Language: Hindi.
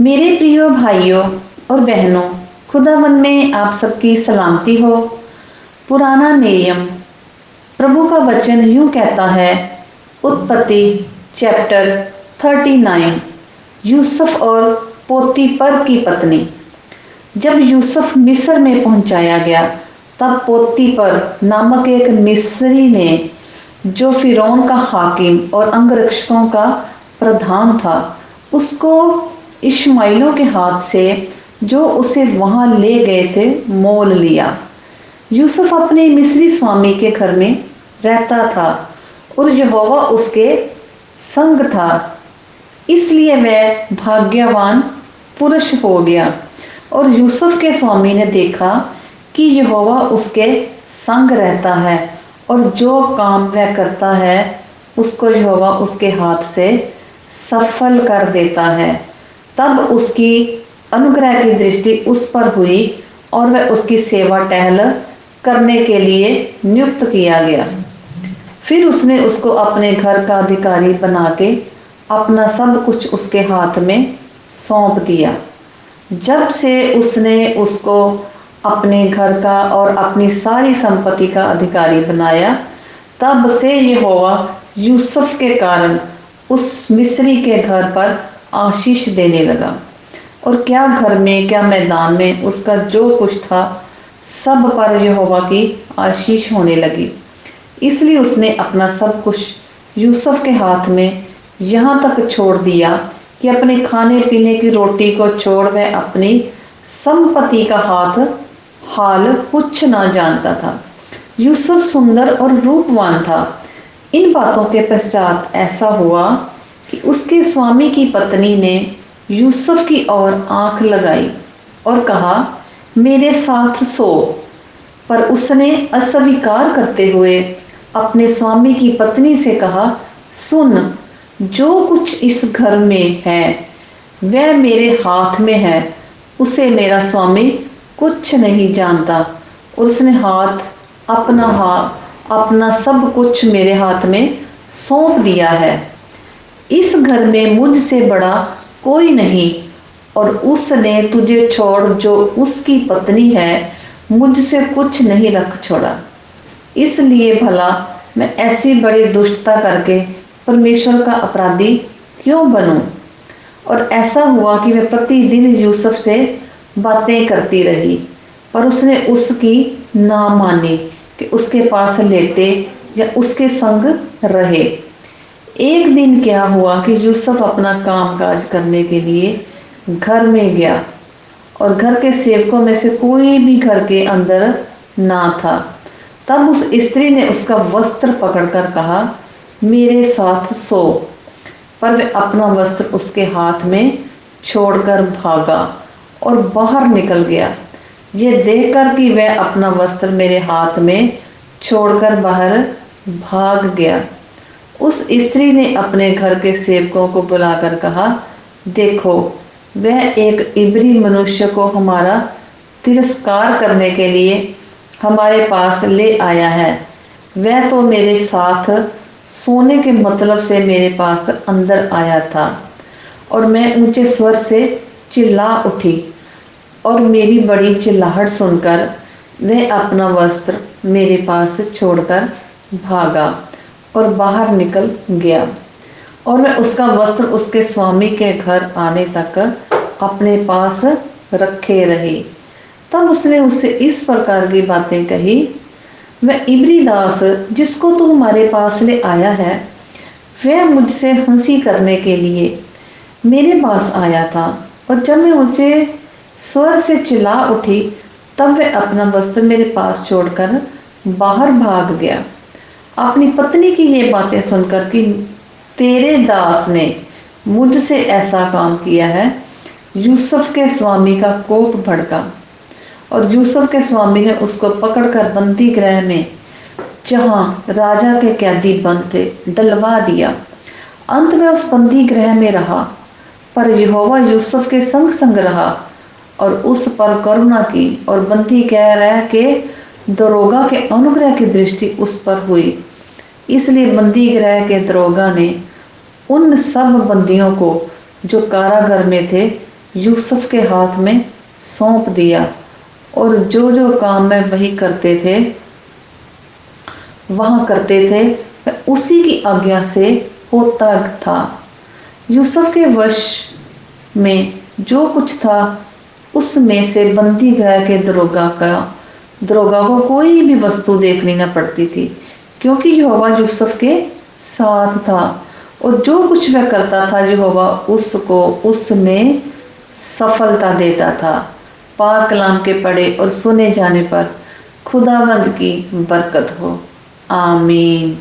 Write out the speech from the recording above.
मेरे प्रिय भाइयों और बहनों खुदावन में आप सबकी सलामती हो। पुराना नियम, प्रभु का वचन यूँ कहता है, उत्पत्ति चैप्टर 39 यूसुफ और पोतीपर की पत्नी। जब यूसुफ मिस्र में पहुँचाया गया, तब पोतीपर नामक एक मिस्री ने, जो फिरौन का हाकिम और अंगरक्षकों का प्रधान था, उसको इश्माइलों के हाथ से जो उसे वहाँ ले गए थे, मोल लिया। यूसुफ अपने मिस्री स्वामी के घर में रहता था और यहोवा उसके संग था। इसलिए वह भाग्यवान पुरुष हो गया और यूसुफ के स्वामी ने देखा कि यहोवा उसके संग रहता है और जो काम वह करता है, उसको यहोवा उसके हाथ से सफल कर देता है। तब उसकी अनुग्रह की दृष्टि उस पर हुई और वह उसकी सेवा टहल करने के लिए नियुक्त किया गया। फिर उसने उसको अपने घर का अधिकारी बना के अपना सब कुछ उसके हाथ में सौंप दिया। जब से उसने उसको अपने घर का और अपनी सारी संपत्ति का अधिकारी बनाया, तब से यहोवा यूसुफ के कारण उस मिस्री के घर पर आशीष देने लगा। और क्या घर में, क्या मैदान में उसका जो कुछ था, सब पर यहोवा की आशीष होने लगी। इसलिए उसने अपना सब कुछ यूसुफ के हाथ में यहाँ तक छोड़ दिया कि अपने खाने पीने की रोटी को छोड़ वह अपनी संपत्ति का हाथ, हाल कुछ ना जानता था। यूसुफ सुंदर और रूपवान था। इन बातों के पश्चात ऐसा हुआ कि उसके स्वामी की पत्नी ने यूसुफ की ओर आँख लगाई और कहा, मेरे साथ सो। पर उसने अस्वीकार करते हुए अपने स्वामी की पत्नी से कहा, सुन, जो कुछ इस घर में है, वह मेरे हाथ में है। उसे मेरा स्वामी कुछ नहीं जानता। और उसने हाथ अपना हाथ अपना सब कुछ मेरे हाथ में सौंप दिया है। इस घर में मुझसे बड़ा कोई नहीं, और उसने तुझे छोड़ जो उसकी पत्नी है, मुझसे कुछ नहीं रख छोड़ा। इसलिए भला मैं ऐसी बड़ी दुष्टता करके परमेश्वर का अपराधी क्यों बनूं? और ऐसा हुआ कि मैं प्रतिदिन यूसुफ से बातें करती रही, पर उसने उसकी ना मानी कि उसके पास लेटे या उसके संग रहे। एक दिन क्या हुआ कि यूसुफ अपना काम काज करने के लिए घर में गया और घर के सेवकों में से कोई भी घर के अंदर ना था। तब उस स्त्री ने उसका वस्त्र पकड़कर कहा, मेरे साथ सो। पर वह अपना वस्त्र उसके हाथ में छोड़कर भागा और बाहर निकल गया। ये देखकर कि वह अपना वस्त्र मेरे हाथ में छोड़कर बाहर भाग गया। उस स्त्री ने अपने घर के सेवकों को बुलाकर कहा, देखो, वह एक इबरी मनुष्य को हमारा तिरस्कार करने के लिए हमारे पास ले आया है। वह तो मेरे साथ सोने के मतलब से मेरे पास अंदर आया था और मैं ऊँचे स्वर से चिल्ला उठी और मेरी बड़ी चिल्लाहट सुनकर वह अपना वस्त्र मेरे पास छोड़कर भागा। और बाहर निकल गया। और मैं उसका वस्त्र उसके स्वामी के घर आने तक अपने पास रखे रही। तब उसने उससे इस प्रकार की बातें कही वह इबरी दास, जिसको तू हमारे पास ले आया है, वह मुझसे हँसी करने के लिए मेरे पास आया था। और जब मैं मुझे स्वर से चिल्ला उठी, तब वह अपना वस्त्र मेरे पास छोड़कर बाहर भाग गया। अपनी पत्नी की ये बातें सुनकर कि तेरे दास ने मुझसे ऐसा काम किया है, यूसुफ के स्वामी का कोप भड़का और यूसुफ के स्वामी ने उसको पकड़कर बंदी गृह में, जहाँ राजा के कैदी बंद थे डलवा दिया। अंत में उस बंदी गृह में रहा, पर यहोवा यूसुफ के संग संग रहा और उस पर करुणा की और बंदी कह रहा के दरोगा के अनुग्रह की दृष्टि उस पर हुई। इसलिए बंदी गृह के दरोगा ने उन सब बंदियों को, जो कारागर में थे, यूसुफ के हाथ में सौंप दिया और जो जो काम में वही करते थे, वहाँ करते थे, वह उसी की आज्ञा से होता था। यूसुफ के वश में जो कुछ था, उसमें से बंदी गृह के दरोगा का दरोगा को कोई भी वस्तु देखनी न पड़ती थी, क्योंकि यहोवा यूसुफ के साथ था। और जो कुछ वह करता था, यहोवा उसको उसमें सफलता देता था। पाक कलाम के पढ़े और सुने जाने पर खुदावंद की बरकत हो। आमीन।